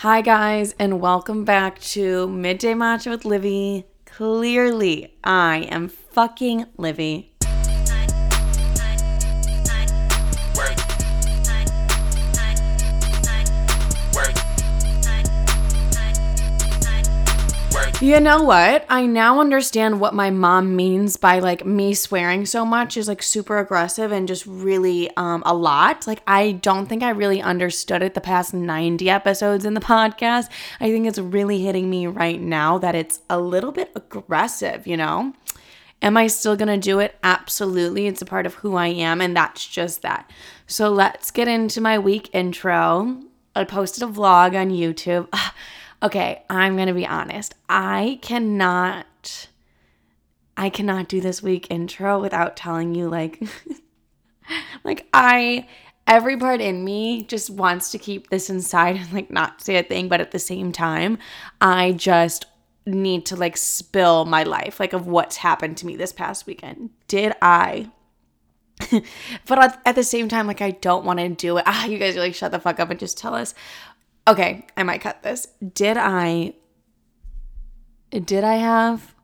Hi, guys, and welcome back to Midday Matcha with Livy. Clearly, I am fucking Livy. You know what? I now understand what my mom means by like me swearing so much is like super aggressive and just really um a lot. Like I don't think I really understood it the past 90 episodes in the podcast. I think it's really hitting me right now that it's a little bit aggressive, you know? Am I still going to do it? Absolutely. It's a part of who I am and that's just that. So let's get into my week intro. I posted a vlog on YouTube. Okay, I'm going to be honest. I cannot I cannot do this week intro without telling you like like I every part in me just wants to keep this inside and like not say a thing, but at the same time, I just need to like spill my life like of what's happened to me this past weekend. Did I but at the same time, like I don't want to do it. Ah, you guys are like shut the fuck up and just tell us. Okay, I might cut this. Did I did I have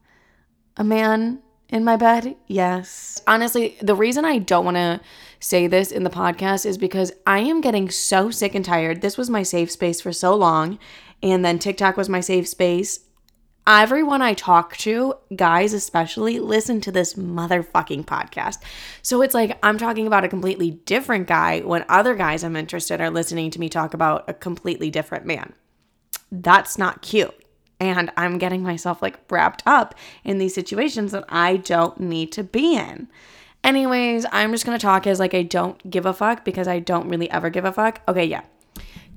a man in my bed? Yes. Honestly, the reason I don't want to say this in the podcast is because I am getting so sick and tired. This was my safe space for so long, and then TikTok was my safe space everyone I talk to, guys especially, listen to this motherfucking podcast. So it's like I'm talking about a completely different guy when other guys I'm interested are listening to me talk about a completely different man. That's not cute. And I'm getting myself like wrapped up in these situations that I don't need to be in. Anyways, I'm just gonna talk as like I don't give a fuck because I don't really ever give a fuck. Okay, yeah.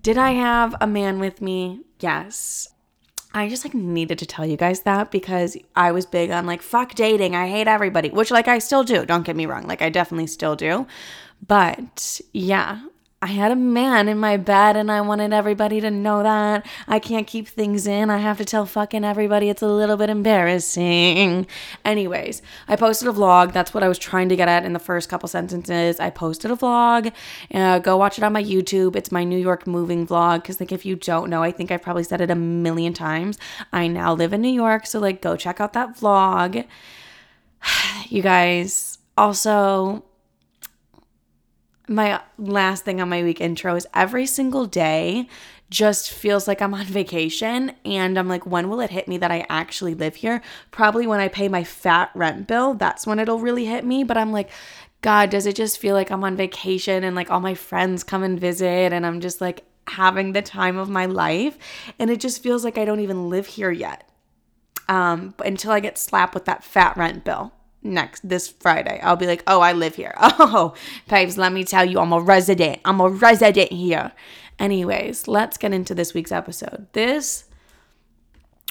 Did I have a man with me? Yes. I just like needed to tell you guys that because I was big on like fuck dating. I hate everybody, which like I still do. Don't get me wrong. Like I definitely still do. But yeah, I had a man in my bed and I wanted everybody to know that. I can't keep things in. I have to tell fucking everybody. It's a little bit embarrassing. Anyways, I posted a vlog. That's what I was trying to get at in the first couple sentences. I posted a vlog. Uh, go watch it on my YouTube. It's my New York moving vlog. Because, like, if you don't know, I think I've probably said it a million times. I now live in New York. So, like, go check out that vlog. you guys, also, my last thing on my week intro is every single day just feels like I'm on vacation and I'm like when will it hit me that I actually live here? Probably when I pay my fat rent bill, that's when it'll really hit me, but I'm like god, does it just feel like I'm on vacation and like all my friends come and visit and I'm just like having the time of my life and it just feels like I don't even live here yet. Um until I get slapped with that fat rent bill next this Friday. I'll be like, oh, I live here. Oh, babes, let me tell you, I'm a resident. I'm a resident here. Anyways, let's get into this week's episode. This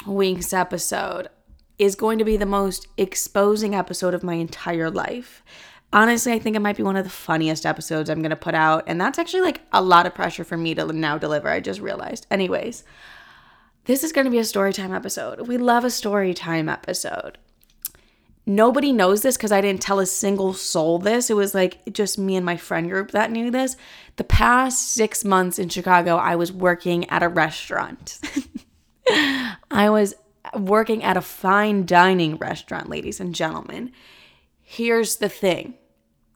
week's episode is going to be the most exposing episode of my entire life. Honestly, I think it might be one of the funniest episodes I'm going to put out. And that's actually like a lot of pressure for me to now deliver. I just realized. Anyways, this is going to be a story time episode. We love a story time episode. Nobody knows this because I didn't tell a single soul this. It was like just me and my friend group that knew this. The past six months in Chicago, I was working at a restaurant. I was working at a fine dining restaurant, ladies and gentlemen. Here's the thing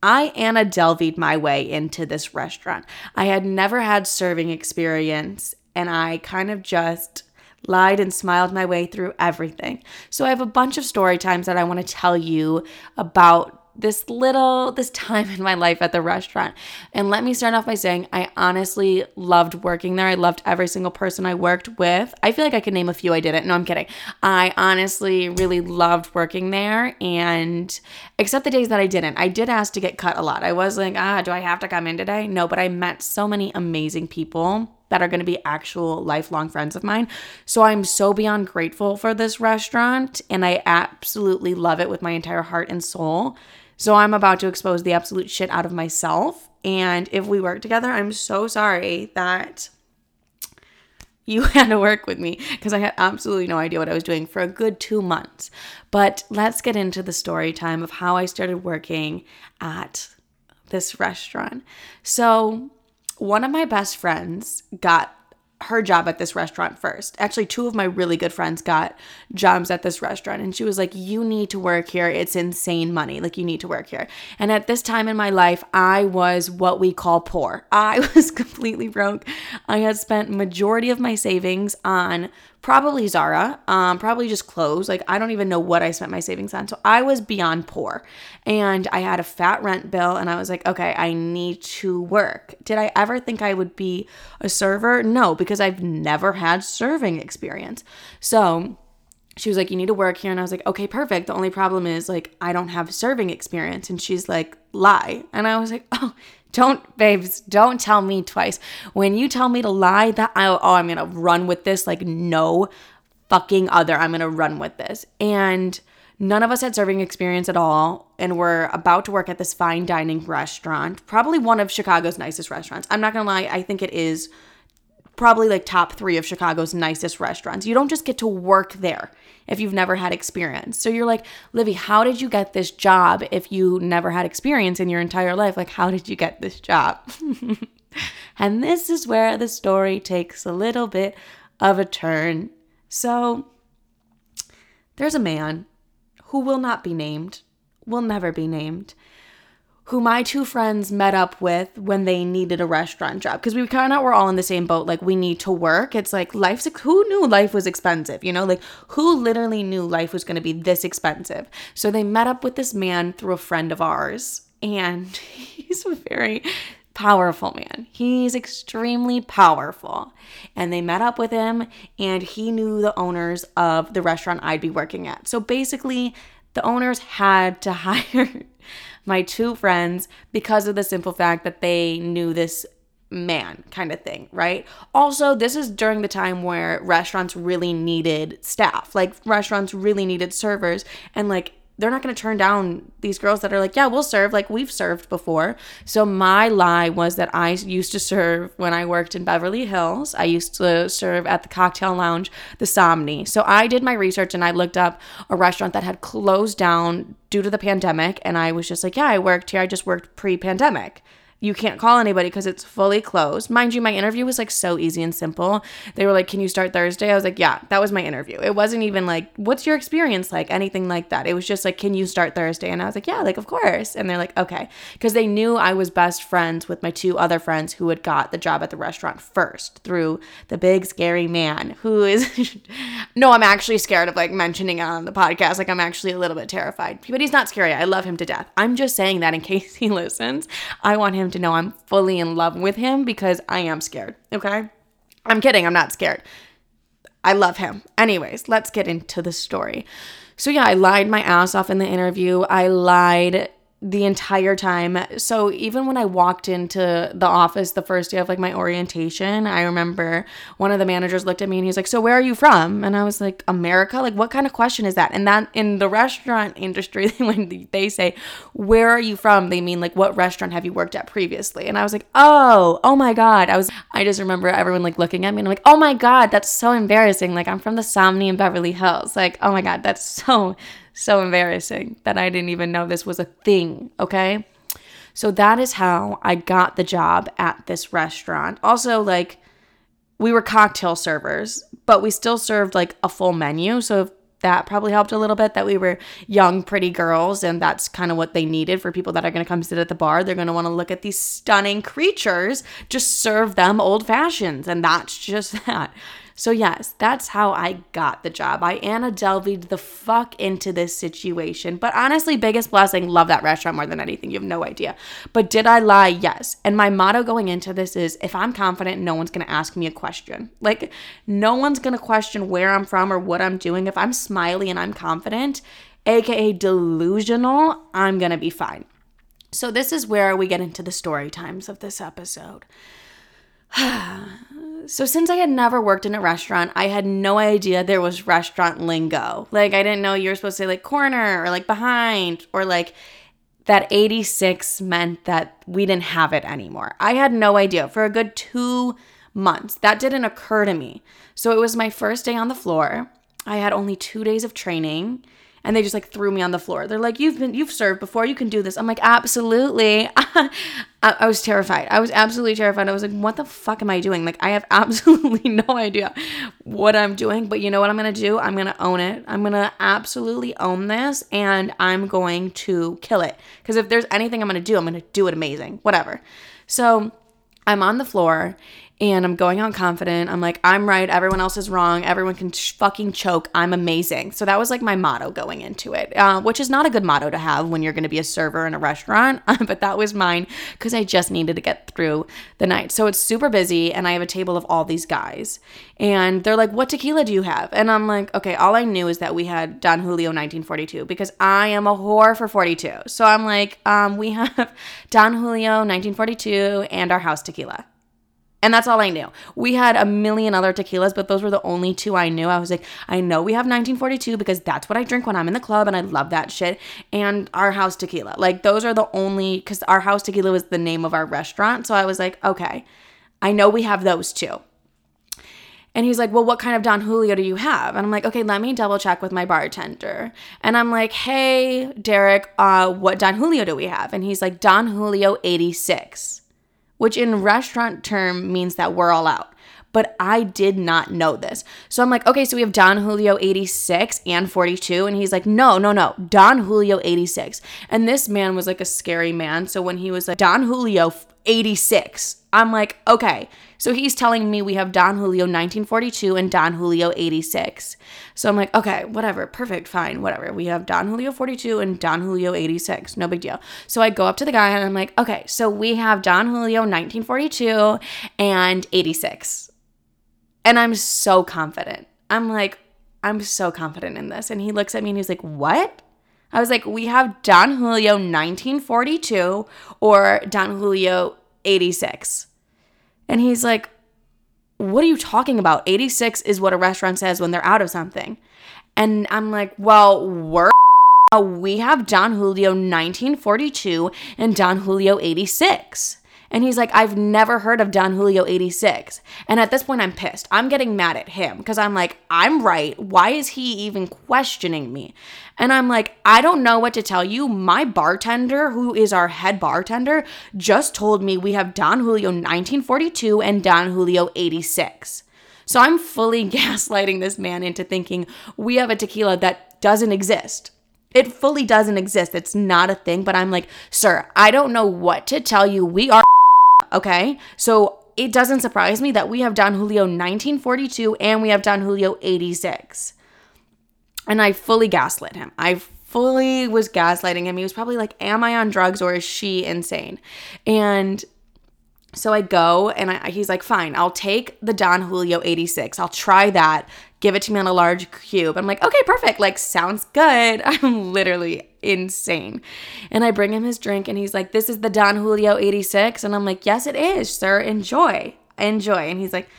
I Anna Delvied my way into this restaurant. I had never had serving experience, and I kind of just lied and smiled my way through everything. So I have a bunch of story times that I want to tell you about this little this time in my life at the restaurant. And let me start off by saying I honestly loved working there. I loved every single person I worked with. I feel like I could name a few I didn't. No, I'm kidding. I honestly really loved working there and except the days that I didn't. I did ask to get cut a lot. I was like, "Ah, do I have to come in today?" No, but I met so many amazing people that are going to be actual lifelong friends of mine. So I'm so beyond grateful for this restaurant and I absolutely love it with my entire heart and soul. So I'm about to expose the absolute shit out of myself. And if we work together, I'm so sorry that you had to work with me because I had absolutely no idea what I was doing for a good two months. But let's get into the story time of how I started working at this restaurant. So one of my best friends got her job at this restaurant first. Actually, two of my really good friends got jobs at this restaurant, and she was like, You need to work here. It's insane money. Like, you need to work here. And at this time in my life, I was what we call poor. I was completely broke. I had spent majority of my savings on probably Zara, um, probably just clothes. Like I don't even know what I spent my savings on. So I was beyond poor, and I had a fat rent bill, and I was like, okay, I need to work. Did I ever think I would be a server? No, because I've never had serving experience. So she was like, You need to work here. And I was like, Okay, perfect. The only problem is, like, I don't have serving experience. And she's like, Lie. And I was like, Oh, don't, babes, don't tell me twice. When you tell me to lie, that I, oh, I'm gonna run with this like no fucking other. I'm gonna run with this. And none of us had serving experience at all. And we're about to work at this fine dining restaurant, probably one of Chicago's nicest restaurants. I'm not gonna lie, I think it is probably like top three of Chicago's nicest restaurants. You don't just get to work there if you've never had experience. So you're like, Livy, how did you get this job if you never had experience in your entire life? Like, how did you get this job? and this is where the story takes a little bit of a turn. So there's a man who will not be named, will never be named who my two friends met up with when they needed a restaurant job. Because we kind of were all in the same boat like we need to work. It's like life's who knew life was expensive you know? Like who literally knew life was going to be this expensive? So they met up with this man through a friend of ours and he's a very powerful man. He's extremely powerful. And they met up with him and he knew the owners of the restaurant I'd be working at. So basically the owners had to hire my two friends because of the simple fact that they knew this man kind of thing, right? Also, this is during the time where restaurants really needed staff. Like restaurants really needed servers and like they're not going to turn down these girls that are like, yeah, we'll serve. Like we've served before. So my lie was that I used to serve when I worked in Beverly Hills. I used to serve at the cocktail lounge, the Somni. So I did my research and I looked up a restaurant that had closed down due to the pandemic. And I was just like, yeah, I worked here. I just worked pre pandemic you can't call anybody because it's fully closed. Mind you, my interview was like so easy and simple. They were like, Can you start Thursday? I was like, Yeah, that was my interview. It wasn't even like, What's your experience like? Anything like that. It was just like, Can you start Thursday? And I was like, Yeah, like, of course. And they're like, Okay. Because they knew I was best friends with my two other friends who had got the job at the restaurant first through the big scary man who is, no, I'm actually scared of like mentioning on the podcast. Like, I'm actually a little bit terrified, but he's not scary. I love him to death. I'm just saying that in case he listens. I want him to know I'm fully in love with him because I am scared. Okay. I'm kidding. I'm not scared. I love him. Anyways, let's get into the story. So, yeah, I lied my ass off in the interview. I lied the entire time. So even when I walked into the office the first day of like my orientation, I remember one of the managers looked at me and he's like, "So where are you from?" And I was like, "America." Like, what kind of question is that? And that in the restaurant industry, when they say, "Where are you from?" they mean like, "What restaurant have you worked at previously?" And I was like, "Oh, oh my god." I was I just remember everyone like looking at me and I'm like, "Oh my god, that's so embarrassing." Like, I'm from the Somni in Beverly Hills. Like, "Oh my god, that's so so embarrassing that I didn't even know this was a thing, okay? So that is how I got the job at this restaurant. Also, like, we were cocktail servers, but we still served like a full menu. So that probably helped a little bit that we were young, pretty girls, and that's kind of what they needed for people that are going to come sit at the bar. They're going to want to look at these stunning creatures, just serve them old fashions, and that's just that. So, yes, that's how I got the job. I Anna delved the fuck into this situation. But honestly, biggest blessing, love that restaurant more than anything. You have no idea. But did I lie? Yes. And my motto going into this is if I'm confident, no one's going to ask me a question. Like, no one's going to question where I'm from or what I'm doing. If I'm smiley and I'm confident, aka delusional, I'm going to be fine. So, this is where we get into the story times of this episode. So, since I had never worked in a restaurant, I had no idea there was restaurant lingo. Like, I didn't know you were supposed to say like corner or like behind or like that 86 meant that we didn't have it anymore. I had no idea for a good two months. That didn't occur to me. So, it was my first day on the floor. I had only two days of training and they just like threw me on the floor. They're like, "You've been you've served before. You can do this." I'm like, "Absolutely." I, I, was terrified. I was absolutely terrified. I was like, "What the fuck am I doing?" Like, I have absolutely no idea what I'm doing. But you know what I'm gonna do? I'm gonna own it. I'm gonna absolutely own this, and I'm going to kill it. Because if there's anything I'm gonna do, I'm gonna do it amazing. Whatever. So I'm on the floor and I'm going out confident. I'm like, I'm right. Everyone else is wrong. Everyone can sh- fucking choke. I'm amazing. So that was like my motto going into it, uh, which is not a good motto to have when you're going to be a server in a restaurant. but that was mine because I just needed to get through the night. So it's super busy, and I have a table of all these guys. And they're like, What tequila do you have? And I'm like, Okay, all I knew is that we had Don Julio 1942 because I am a whore for 42. So I'm like, um, We have Don Julio 1942 and our house tequila. And that's all I knew. We had a million other tequilas, but those were the only two I knew. I was like, I know we have 1942 because that's what I drink when I'm in the club and I love that shit. And our house tequila. Like, those are the only, because our house tequila was the name of our restaurant. So I was like, okay, I know we have those two. And he's like, Well, what kind of Don Julio do you have? And I'm like, Okay, let me double check with my bartender. And I'm like, Hey, Derek, uh, what Don Julio do we have? And he's like, Don Julio 86 which in restaurant term means that we're all out. But I did not know this. So I'm like, okay, so we have Don Julio 86 and 42. And he's like, no, no, no, Don Julio 86. And this man was like a scary man. So when he was like, Don Julio 86, I'm like, okay. So he's telling me we have Don Julio 1942 and Don Julio 86. So I'm like, okay, whatever, perfect, fine, whatever. We have Don Julio 42 and Don Julio 86. No big deal. So I go up to the guy and I'm like, okay, so we have Don Julio 1942 and 86. And I'm so confident. I'm like, I'm so confident in this. And he looks at me and he's like, what? I was like, we have Don Julio 1942 or Don Julio 86. And he's like, What are you talking about? 86 is what a restaurant says when they're out of something. And I'm like, Well, we're we have Don Julio 1942 and Don Julio 86. And he's like, I've never heard of Don Julio 86. And at this point, I'm pissed. I'm getting mad at him because I'm like, I'm right. Why is he even questioning me? And I'm like, I don't know what to tell you. My bartender, who is our head bartender, just told me we have Don Julio 1942 and Don Julio 86. So I'm fully gaslighting this man into thinking we have a tequila that doesn't exist. It fully doesn't exist. It's not a thing. But I'm like, sir, I don't know what to tell you. We are okay? So it doesn't surprise me that we have Don Julio 1942 and we have Don Julio 86. And I fully gaslit him. I fully was gaslighting him. He was probably like, Am I on drugs or is she insane? And so I go and I, he's like, Fine, I'll take the Don Julio 86. I'll try that. Give it to me on a large cube. I'm like, Okay, perfect. Like, sounds good. I'm literally insane. And I bring him his drink and he's like, This is the Don Julio 86. And I'm like, Yes, it is, sir. Enjoy. Enjoy. And he's like,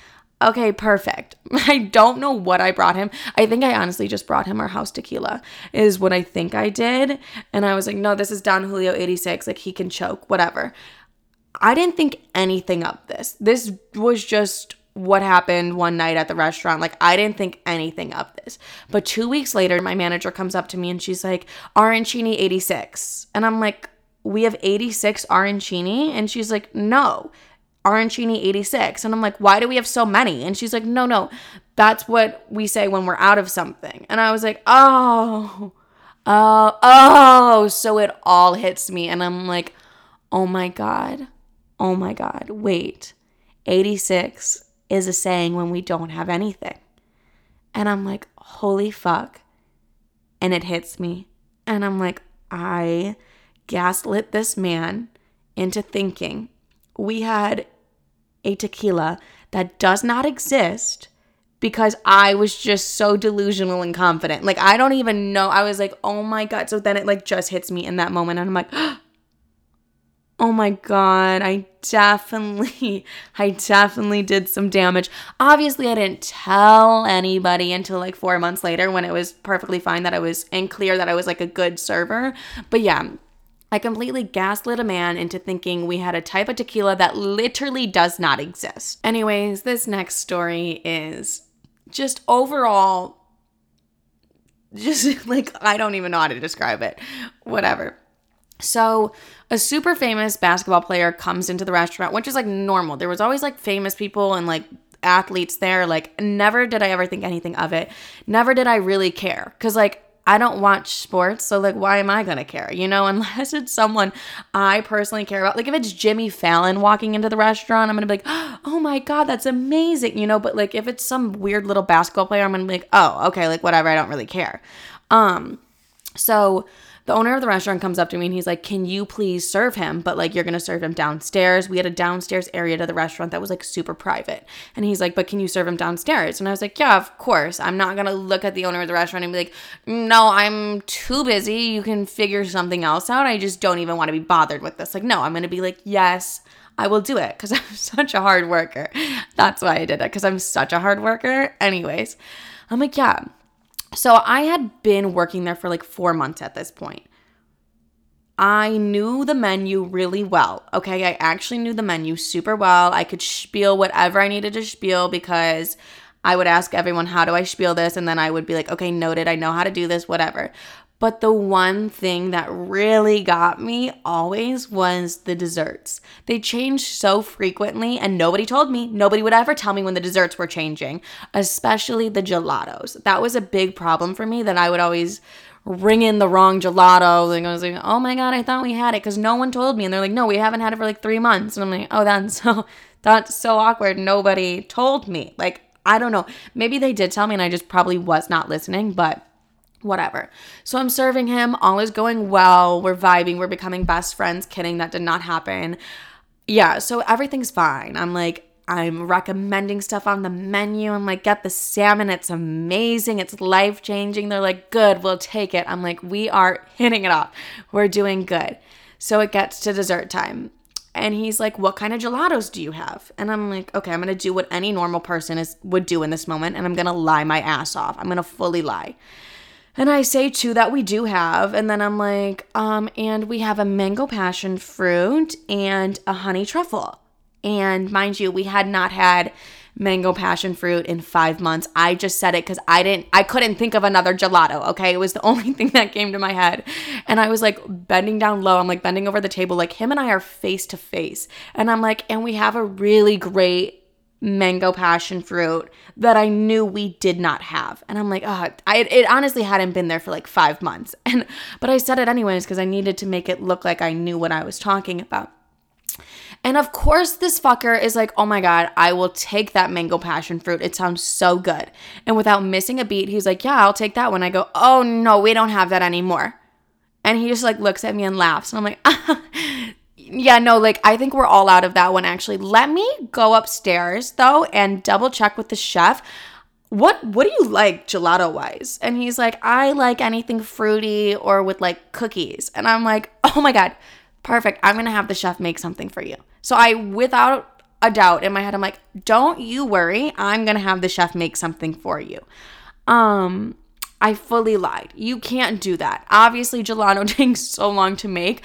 Okay, perfect. I don't know what I brought him. I think I honestly just brought him our house tequila, is what I think I did. And I was like, no, this is Don Julio 86. Like, he can choke, whatever. I didn't think anything of this. This was just what happened one night at the restaurant. Like, I didn't think anything of this. But two weeks later, my manager comes up to me and she's like, Arancini 86. And I'm like, we have 86 Arancini? And she's like, no, Arancini 86. And I'm like, why do we have so many? And she's like, no, no, that's what we say when we're out of something. And I was like, oh, oh, oh. So it all hits me. And I'm like, oh my God, oh my God, wait, 86 is a saying when we don't have anything. And I'm like, holy fuck. And it hits me. And I'm like, I gaslit this man into thinking we had a tequila that does not exist because I was just so delusional and confident. Like I don't even know. I was like, "Oh my god." So then it like just hits me in that moment and I'm like, ah, "Oh my god, I definitely I definitely did some damage." Obviously, I didn't tell anybody until like 4 months later when it was perfectly fine that I was and clear that I was like a good server. But yeah, I completely gaslit a man into thinking we had a type of tequila that literally does not exist. Anyways, this next story is just overall just like I don't even know how to describe it. Whatever. So, a super famous basketball player comes into the restaurant, which is like normal. There was always like famous people and like athletes there. Like, never did I ever think anything of it. Never did I really care. Cause, like, I don't watch sports, so like, why am I gonna care? You know, unless it's someone I personally care about. Like, if it's Jimmy Fallon walking into the restaurant, I'm gonna be like, oh my god, that's amazing, you know. But like, if it's some weird little basketball player, I'm gonna be like, oh, okay, like whatever. I don't really care. Um, so the owner of the restaurant comes up to me and he's like, Can you please serve him? But like, you're going to serve him downstairs. We had a downstairs area to the restaurant that was like super private. And he's like, But can you serve him downstairs? And I was like, Yeah, of course. I'm not going to look at the owner of the restaurant and be like, No, I'm too busy. You can figure something else out. I just don't even want to be bothered with this. Like, no, I'm going to be like, Yes. I will do it because I'm such a hard worker. That's why I did it because I'm such a hard worker. Anyways, I'm like, yeah, so I had been working there for like four months at this point. I knew the menu really well. Okay, I actually knew the menu super well. I could spiel whatever I needed to spiel because I would ask everyone, How do I spiel this? And then I would be like, Okay, noted. I know how to do this, whatever. But the one thing that really got me always was the desserts. They changed so frequently, and nobody told me. Nobody would ever tell me when the desserts were changing, especially the gelatos. That was a big problem for me that I would always ring in the wrong gelato. And I was like, oh my God, I thought we had it because no one told me. And they're like, no, we haven't had it for like three months. And I'm like, oh, that's so, that's so awkward. Nobody told me. Like, I don't know. Maybe they did tell me and I just probably was not listening, but whatever. So I'm serving him, all is going well. We're vibing, we're becoming best friends. Kidding, that did not happen. Yeah, so everything's fine. I'm like, I'm recommending stuff on the menu. I'm like, get the salmon. It's amazing. It's life changing. They're like, good, we'll take it. I'm like, we are hitting it off. We're doing good. So it gets to dessert time. And he's like, "What kind of gelatos do you have?" And I'm like, "Okay, I'm going to do what any normal person is would do in this moment and I'm going to lie my ass off. I'm going to fully lie." And I say too that we do have, and then I'm like, um, and we have a mango passion fruit and a honey truffle. And mind you, we had not had mango passion fruit in five months. I just said it because I didn't, I couldn't think of another gelato. Okay, it was the only thing that came to my head, and I was like bending down low. I'm like bending over the table, like him and I are face to face, and I'm like, and we have a really great mango passion fruit that I knew we did not have. And I'm like, oh, I, it honestly hadn't been there for like five months. And, but I said it anyways because I needed to make it look like I knew what I was talking about. And of course, this fucker is like, oh my God, I will take that mango passion fruit. It sounds so good. And without missing a beat, he's like, yeah, I'll take that one. I go, oh no, we don't have that anymore. And he just like looks at me and laughs. And I'm like, ah, yeah, no, like I think we're all out of that one actually. Let me go upstairs though and double check with the chef. What what do you like gelato wise? And he's like, I like anything fruity or with like cookies. And I'm like, oh my God, perfect. I'm gonna have the chef make something for you. So I without a doubt in my head, I'm like, don't you worry, I'm gonna have the chef make something for you. Um I fully lied. You can't do that. Obviously, gelato takes so long to make,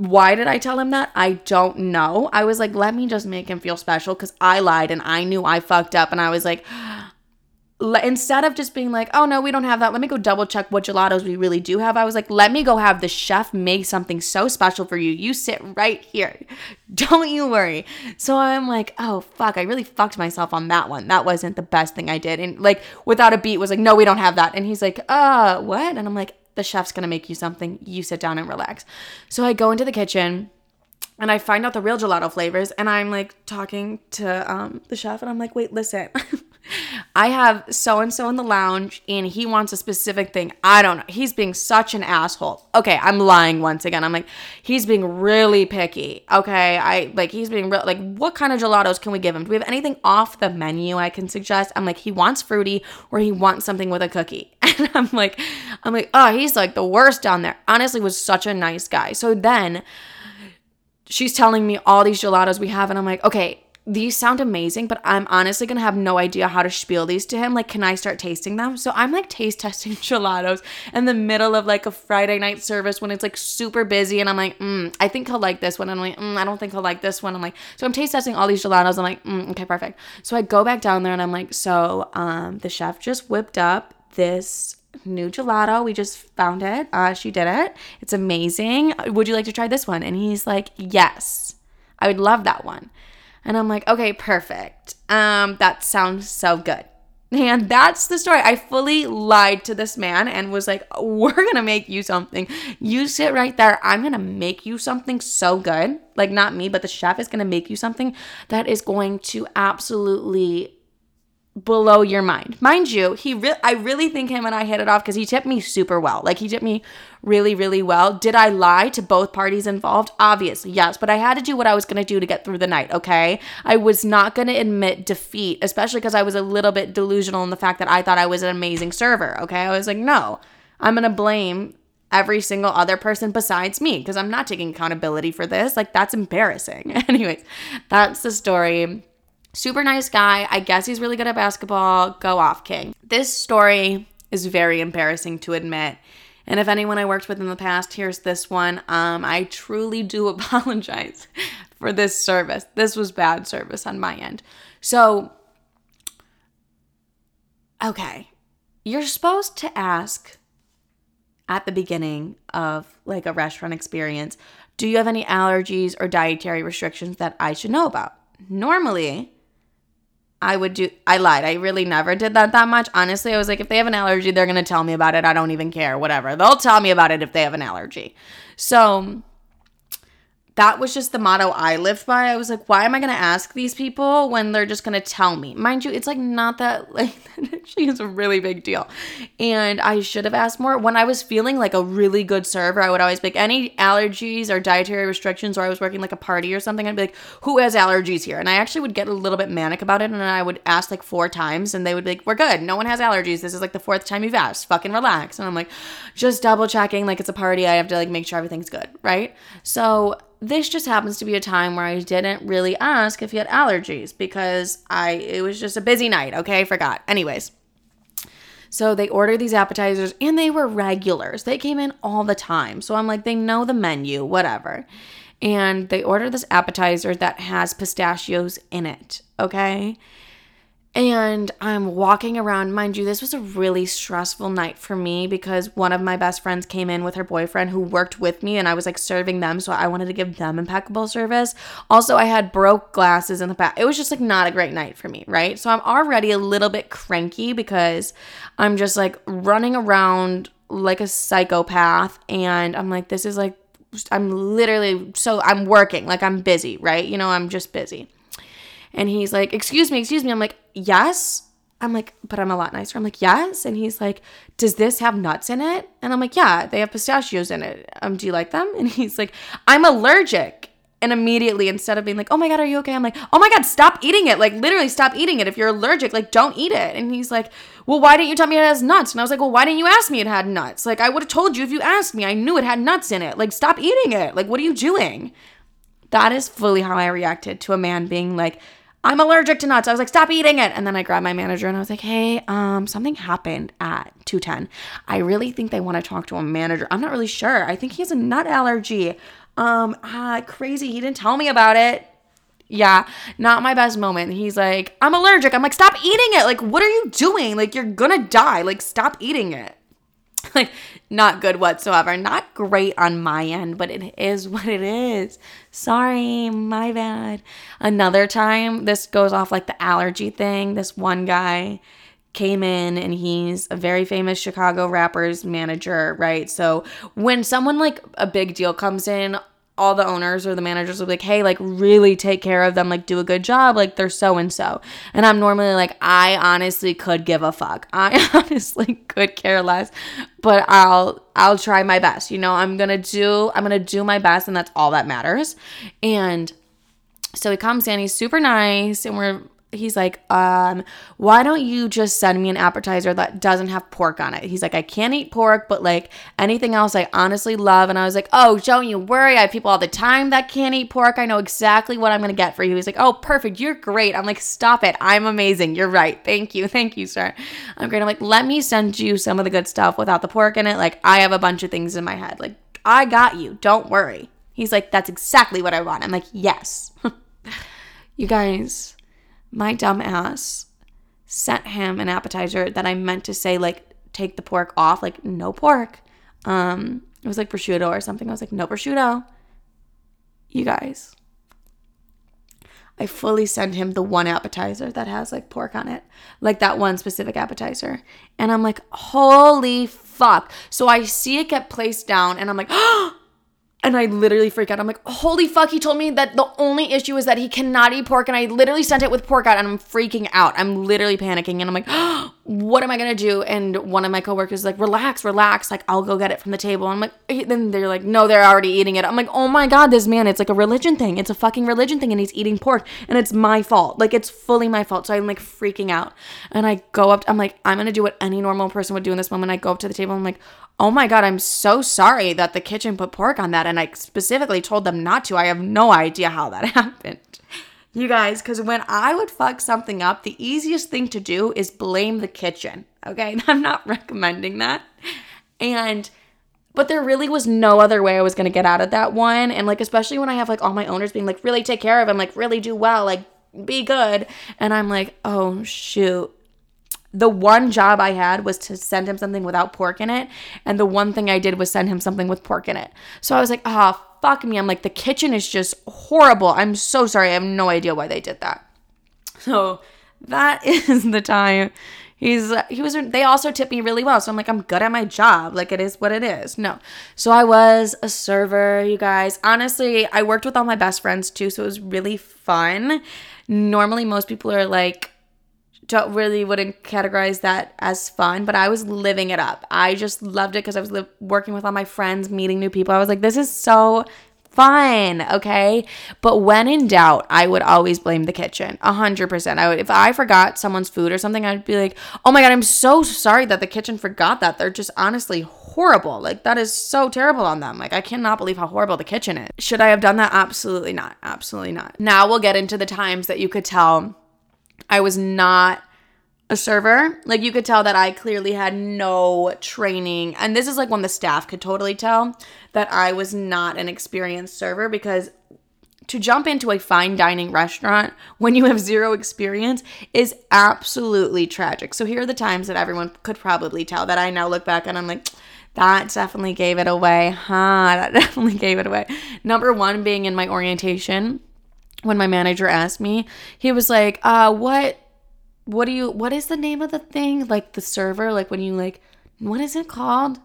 why did I tell him that? I don't know. I was like, let me just make him feel special because I lied and I knew I fucked up. And I was like, instead of just being like, oh no, we don't have that, let me go double check what gelatos we really do have. I was like, let me go have the chef make something so special for you. You sit right here. Don't you worry. So I'm like, oh fuck, I really fucked myself on that one. That wasn't the best thing I did. And like, without a beat, was like, no, we don't have that. And he's like, uh, what? And I'm like, the chef's gonna make you something. You sit down and relax. So I go into the kitchen and I find out the real gelato flavors and I'm like talking to um, the chef and I'm like, wait, listen. I have so and so in the lounge and he wants a specific thing. I don't know. He's being such an asshole. Okay, I'm lying once again. I'm like, he's being really picky. Okay, I like, he's being real. Like, what kind of gelatos can we give him? Do we have anything off the menu I can suggest? I'm like, he wants fruity or he wants something with a cookie. And I'm like, I'm like, oh, he's like the worst down there. Honestly, was such a nice guy. So then she's telling me all these gelatos we have, and I'm like, okay, these sound amazing, but I'm honestly gonna have no idea how to spiel these to him. Like, can I start tasting them? So I'm like taste testing gelatos in the middle of like a Friday night service when it's like super busy, and I'm like, mm, I think he'll like this one. I'm like, mm, I don't think he'll like this one. I'm like, so I'm taste testing all these gelatos. I'm like, mm, okay, perfect. So I go back down there and I'm like, so um, the chef just whipped up this new gelato. We just found it. Uh, she did it. It's amazing. Would you like to try this one? And he's like, yes, I would love that one. And I'm like, okay, perfect. Um, that sounds so good. And that's the story. I fully lied to this man and was like, We're gonna make you something. You sit right there. I'm gonna make you something so good. Like, not me, but the chef is gonna make you something that is going to absolutely blow your mind. Mind you, he re- I really think him and I hit it off because he tipped me super well. Like he tipped me really, really well. Did I lie to both parties involved? Obviously, yes. But I had to do what I was gonna do to get through the night, okay? I was not gonna admit defeat, especially because I was a little bit delusional in the fact that I thought I was an amazing server, okay? I was like, no, I'm gonna blame every single other person besides me because I'm not taking accountability for this. Like, that's embarrassing. Anyways, that's the story Super nice guy. I guess he's really good at basketball. Go off, King. This story is very embarrassing to admit. And if anyone I worked with in the past hears this one, um, I truly do apologize for this service. This was bad service on my end. So, okay, you're supposed to ask at the beginning of like a restaurant experience, do you have any allergies or dietary restrictions that I should know about? Normally, I would do I lied. I really never did that that much. Honestly, I was like if they have an allergy, they're going to tell me about it. I don't even care, whatever. They'll tell me about it if they have an allergy. So, that was just the motto I lived by. I was like, why am I going to ask these people when they're just going to tell me? Mind you, it's like not that, like, she is a really big deal. And I should have asked more. When I was feeling like a really good server, I would always be like, any allergies or dietary restrictions, or I was working like a party or something, I'd be like, who has allergies here? And I actually would get a little bit manic about it. And I would ask like four times, and they would be like, we're good. No one has allergies. This is like the fourth time you've asked. Fucking relax. And I'm like, just double checking, like it's a party. I have to like make sure everything's good. Right. So, this just happens to be a time where I didn't really ask if he had allergies because I it was just a busy night, okay? I forgot. Anyways. So they ordered these appetizers and they were regulars. They came in all the time. So I'm like, they know the menu, whatever. And they ordered this appetizer that has pistachios in it, okay? And I'm walking around. Mind you, this was a really stressful night for me because one of my best friends came in with her boyfriend who worked with me, and I was like serving them. So I wanted to give them impeccable service. Also, I had broke glasses in the back. It was just like not a great night for me, right? So I'm already a little bit cranky because I'm just like running around like a psychopath. And I'm like, this is like, I'm literally so I'm working, like I'm busy, right? You know, I'm just busy. And he's like, Excuse me, excuse me. I'm like, Yes. I'm like, But I'm a lot nicer. I'm like, Yes. And he's like, Does this have nuts in it? And I'm like, Yeah, they have pistachios in it. Um, do you like them? And he's like, I'm allergic. And immediately, instead of being like, oh my God, are you okay? I'm like, oh my God, stop eating it. Like, literally, stop eating it. If you're allergic, like, don't eat it. And he's like, well, why didn't you tell me it has nuts? And I was like, well, why didn't you ask me it had nuts? Like, I would have told you if you asked me. I knew it had nuts in it. Like, stop eating it. Like, what are you doing? That is fully how I reacted to a man being like, I'm allergic to nuts. I was like, stop eating it. And then I grabbed my manager and I was like, hey, um, something happened at 210. I really think they want to talk to a manager. I'm not really sure. I think he has a nut allergy. Um, ah, crazy. He didn't tell me about it. Yeah, not my best moment. He's like, I'm allergic. I'm like, stop eating it. Like, what are you doing? Like, you're gonna die. Like, stop eating it. like not good whatsoever. Not great on my end, but it is what it is. Sorry, my bad. Another time, this goes off like the allergy thing. This one guy came in and he's a very famous Chicago rappers manager, right? So when someone like a big deal comes in, all the owners or the managers will be like, hey, like really take care of them, like do a good job, like they're so and so. And I'm normally like, I honestly could give a fuck. I honestly could care less, but I'll I'll try my best. You know, I'm gonna do I'm gonna do my best, and that's all that matters. And so he comes in, he's super nice, and we're he's like, um, why don't you just send me an appetizer that doesn't have pork on it? He's like, I can't eat pork, but like anything else I honestly love. And I was like, oh, don't you worry. I have people all the time that can't eat pork. I know exactly what I'm going to get for you. He's like, oh, perfect. You're great. I'm like, stop it. I'm amazing. You're right. Thank you. Thank you, sir. I'm great. I'm like, let me send you some of the good stuff without the pork in it. Like, I have a bunch of things in my head. Like, I got you. Don't worry. He's like, that's exactly what I want. I'm like, yes. you guys my dumb ass sent him an appetizer that I meant to say like take the pork off, like no pork. Um, it was like prosciutto or something. I was like, no prosciutto. You guys, I fully send him the one appetizer that has like pork on it, like that one specific appetizer. And I'm like, holy fuck. So I see it get placed down and I'm like, oh, and I literally freak out. I'm like, holy fuck, he told me that the only issue is that he cannot eat pork. And I literally sent it with pork out and I'm freaking out. I'm literally panicking. And I'm like, oh, what am I to do? And one of my coworkers is like, relax, relax. Like, I'll go get it from the table. I'm like, then they're like, no, they're already eating it. I'm like, oh my God, this man, it's like a religion thing. It's a fucking religion thing. And he's eating pork. And it's my fault. Like, it's fully my fault. So I'm like freaking out. And I go up, I'm like, I'm to do what any normal person would do in this moment. I go up to the table. I'm like, oh my God, I'm so sorry that the kitchen put pork on that. And I specifically told them not to. I have no idea how that happened. You guys, because when I would fuck something up, the easiest thing to do is blame the kitchen. Okay. I'm not recommending that. And, but there really was no other way I was to get out of that one. And like, especially when I have like all my owners being like, really take care of him, like, really do well, like, be good. And I'm like, oh, shoot the one job I had was to send him something without pork in it. And the one thing I did was send him something with pork in it. So I was like, ah, oh, fuck me. I'm like, the kitchen is just horrible. I'm so sorry. I have no idea why they did that. So that is the time. He's he was they also tipped me really well. So I'm like, I'm good at my job. Like it is what it is. No. So I was a server, you guys. Honestly, I worked with all my best friends too, so it was really fun. Normally most people are like don't really wouldn't categorize that as fun, but I was living it up. I just loved it because I was li- working with all my friends, meeting new people. I was like, this is so fun, okay? But when in doubt, I would always blame the kitchen. A hundred percent. I would if I forgot someone's food or something, I'd be like, oh my god, I'm so sorry that the kitchen forgot that. They're just honestly horrible. Like that is so terrible on them. Like I cannot believe how horrible the kitchen is. Should I have done that? Absolutely not. Absolutely not. Now we'll get into the times that you could tell I was not a server. Like you could tell that I clearly had no training. And this is like when the staff could totally tell that I was not an experienced server because to jump into a fine dining restaurant when you have zero experience is absolutely tragic. So here are the times that everyone could probably tell that I now look back and I'm like, that definitely gave it away, huh? That definitely gave it away. Number one being in my orientation when my manager asked me, he was like, uh, what what do you what is the name of the thing? Like the server, like when you like what is it called?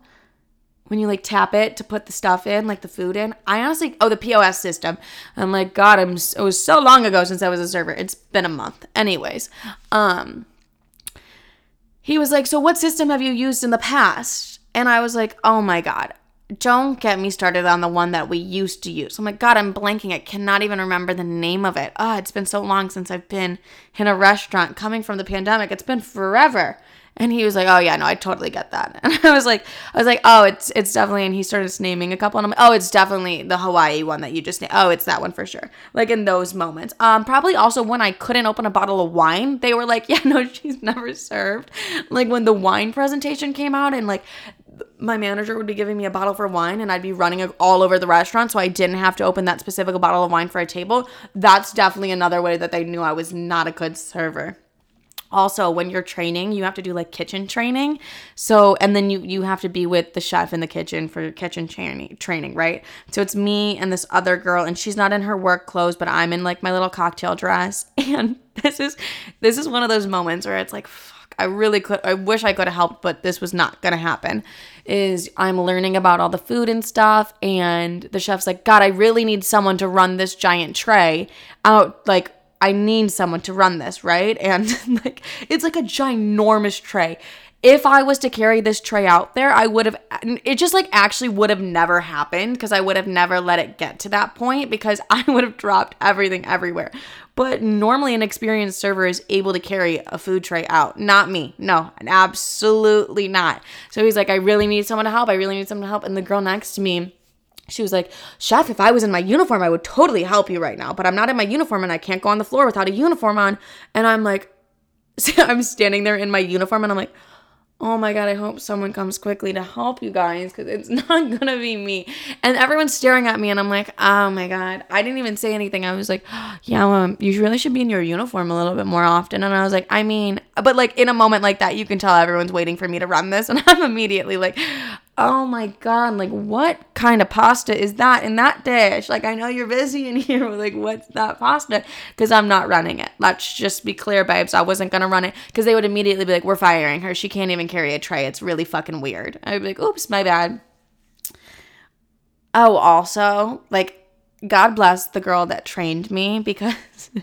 When you like tap it to put the stuff in, like the food in. I honestly oh the POS system. I'm like god, I'm it was so long ago since I was a server. It's been a month. Anyways, um he was like, "So what system have you used in the past?" And I was like, "Oh my god don't get me started on the one that we used to use. I'm like, God, I'm blanking. I cannot even remember the name of it. Oh, it's been so long since I've been in a restaurant coming from the pandemic. It's been forever. And he was like, "Oh yeah, no, I totally get that." And I was like, "I was like, oh, it's it's definitely." And he started naming a couple, and I'm like, "Oh, it's definitely the Hawaii one that you just named. Oh, it's that one for sure." Like in those moments. Um, probably also when I couldn't open a bottle of wine, they were like, "Yeah, no, she's never served." Like when the wine presentation came out, and like my manager would be giving me a bottle for wine and I'd be running all over the restaurant so I didn't have to open that specific bottle of wine for a table. That's definitely another way that they knew I was not a good server. Also, when you're training, you have to do like kitchen training. So, and then you you have to be with the chef in the kitchen for kitchen training, training, right? So it's me and this other girl and she's not in her work clothes, but I'm in like my little cocktail dress. And this is this is one of those moments where it's like I really could I wish I could have helped, but this was not gonna happen. Is I'm learning about all the food and stuff, and the chef's like, God, I really need someone to run this giant tray out like I need someone to run this, right? And like it's like a ginormous tray. If I was to carry this tray out there, I would have it just like actually would have never happened because I would have never let it get to that point because I would have dropped everything everywhere. But normally, an experienced server is able to carry a food tray out. Not me. No, absolutely not. So he's like, I really need someone to help. I really need someone to help. And the girl next to me, she was like, Chef, if I was in my uniform, I would totally help you right now. But I'm not in my uniform and I can't go on the floor without a uniform on. And I'm like, I'm standing there in my uniform and I'm like, oh my god, I hope someone comes quickly to help you guys because it's not gonna be me. And everyone's staring at me, and I'm like, oh my god. I didn't even say anything. I was like, yeah, um, you really should be in your uniform a little bit more often. And I was like, I mean, but like in a moment like that, you can tell everyone's waiting for me to run this, and I'm immediately like, oh my god like what kind of pasta is that in that dish? Like i know you're busy in here like what's that pasta? Because i'm not running it. Let's just be clear babes i wasn't gonna run it. Because they would immediately be like we're firing her. She can't even carry a tray. It's really fucking weird. I'd be like oops my bad. Oh also like God bless the girl that trained me because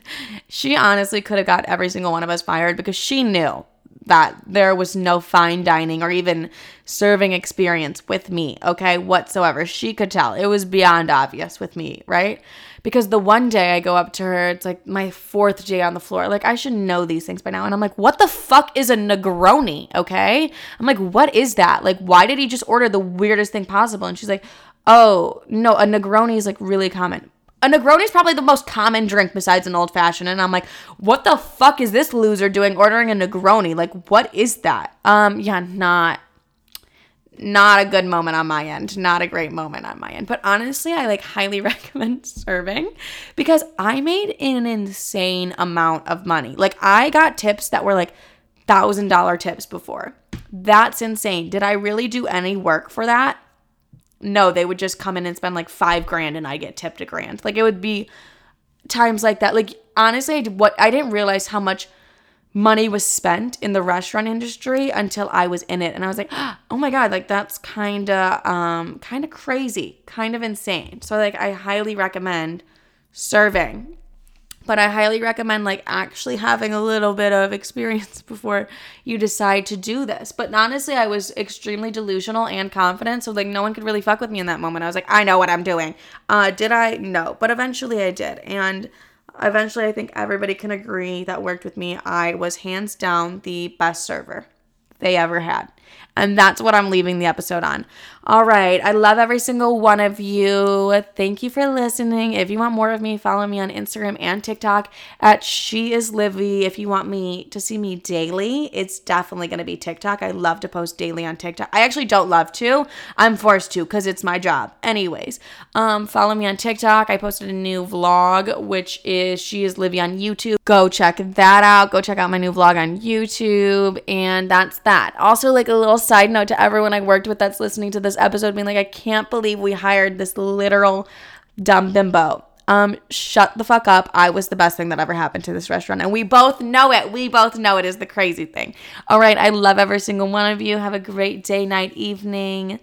she honestly could have got every single one of us fired because she knew that there was no fine dining or even serving experience with me, okay, whatsoever. She could tell. It was beyond obvious with me, right? Because the one day I go up to her, it's like my fourth day on the floor. Like, I should know these things by now. And I'm like, what the fuck is a Negroni, okay? I'm like, what is that? Like, why did he just order the weirdest thing possible? And she's like, oh, no, a Negroni is like really common a Negroni is probably the most common drink besides an old fashioned. And I'm like, what the fuck is this loser doing ordering a Negroni? Like, what is that? Um, yeah, not not a good moment on my end. Not a great moment on my end. But honestly, I like highly recommend serving because I made an insane amount of money. Like I got tips that were like thousand dollar tips before. That's insane. Did I really do any work for that? No, they would just come in and spend like five grand and I get tipped a grand. Like it would be times like that. Like honestly, what I didn't realize how much money was spent in the restaurant industry until I was in it and I was like, "Oh my god, like that's kind of um kind of crazy, kind of insane." So like I highly recommend serving but I highly recommend like actually having a little bit of experience before you decide to do this. But honestly, I was extremely delusional and confident, so like no one could really fuck with me in that moment. I was like, I know what I'm doing. Uh, did I? No, but eventually I did, and eventually I think everybody can agree that worked with me. I was hands down the best server they ever had. And that's what I'm leaving the episode on. All right. I love every single one of you. Thank you for listening. If you want more of me, follow me on Instagram and TikTok at She Is Livy. If you want me to see me daily, it's definitely going to be TikTok. I love to post daily on TikTok. I actually don't love to. I'm forced to because it's my job. Anyways, um, follow me on TikTok. I posted a new vlog, which is She Is Livy on YouTube. Go check that out. Go check out my new vlog on YouTube. And that's that. Also, like a little side note to everyone I worked with that's listening to this episode, being like, I can't believe we hired this literal dumb bimbo. Um, shut the fuck up. I was the best thing that ever happened to this restaurant. And we both know it. We both know it is the crazy thing. All right. I love every single one of you. Have a great day, night, evening.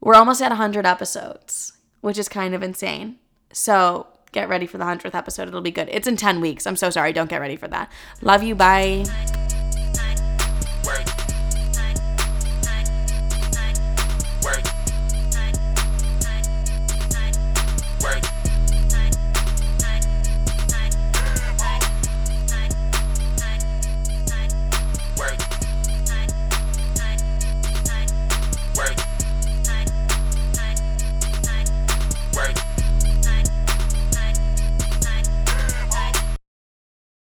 We're almost at 100 episodes, which is kind of insane. So get ready for the 100th episode. It'll be good. It's in 10 weeks. I'm so sorry. Don't get ready for that. Love you. Bye.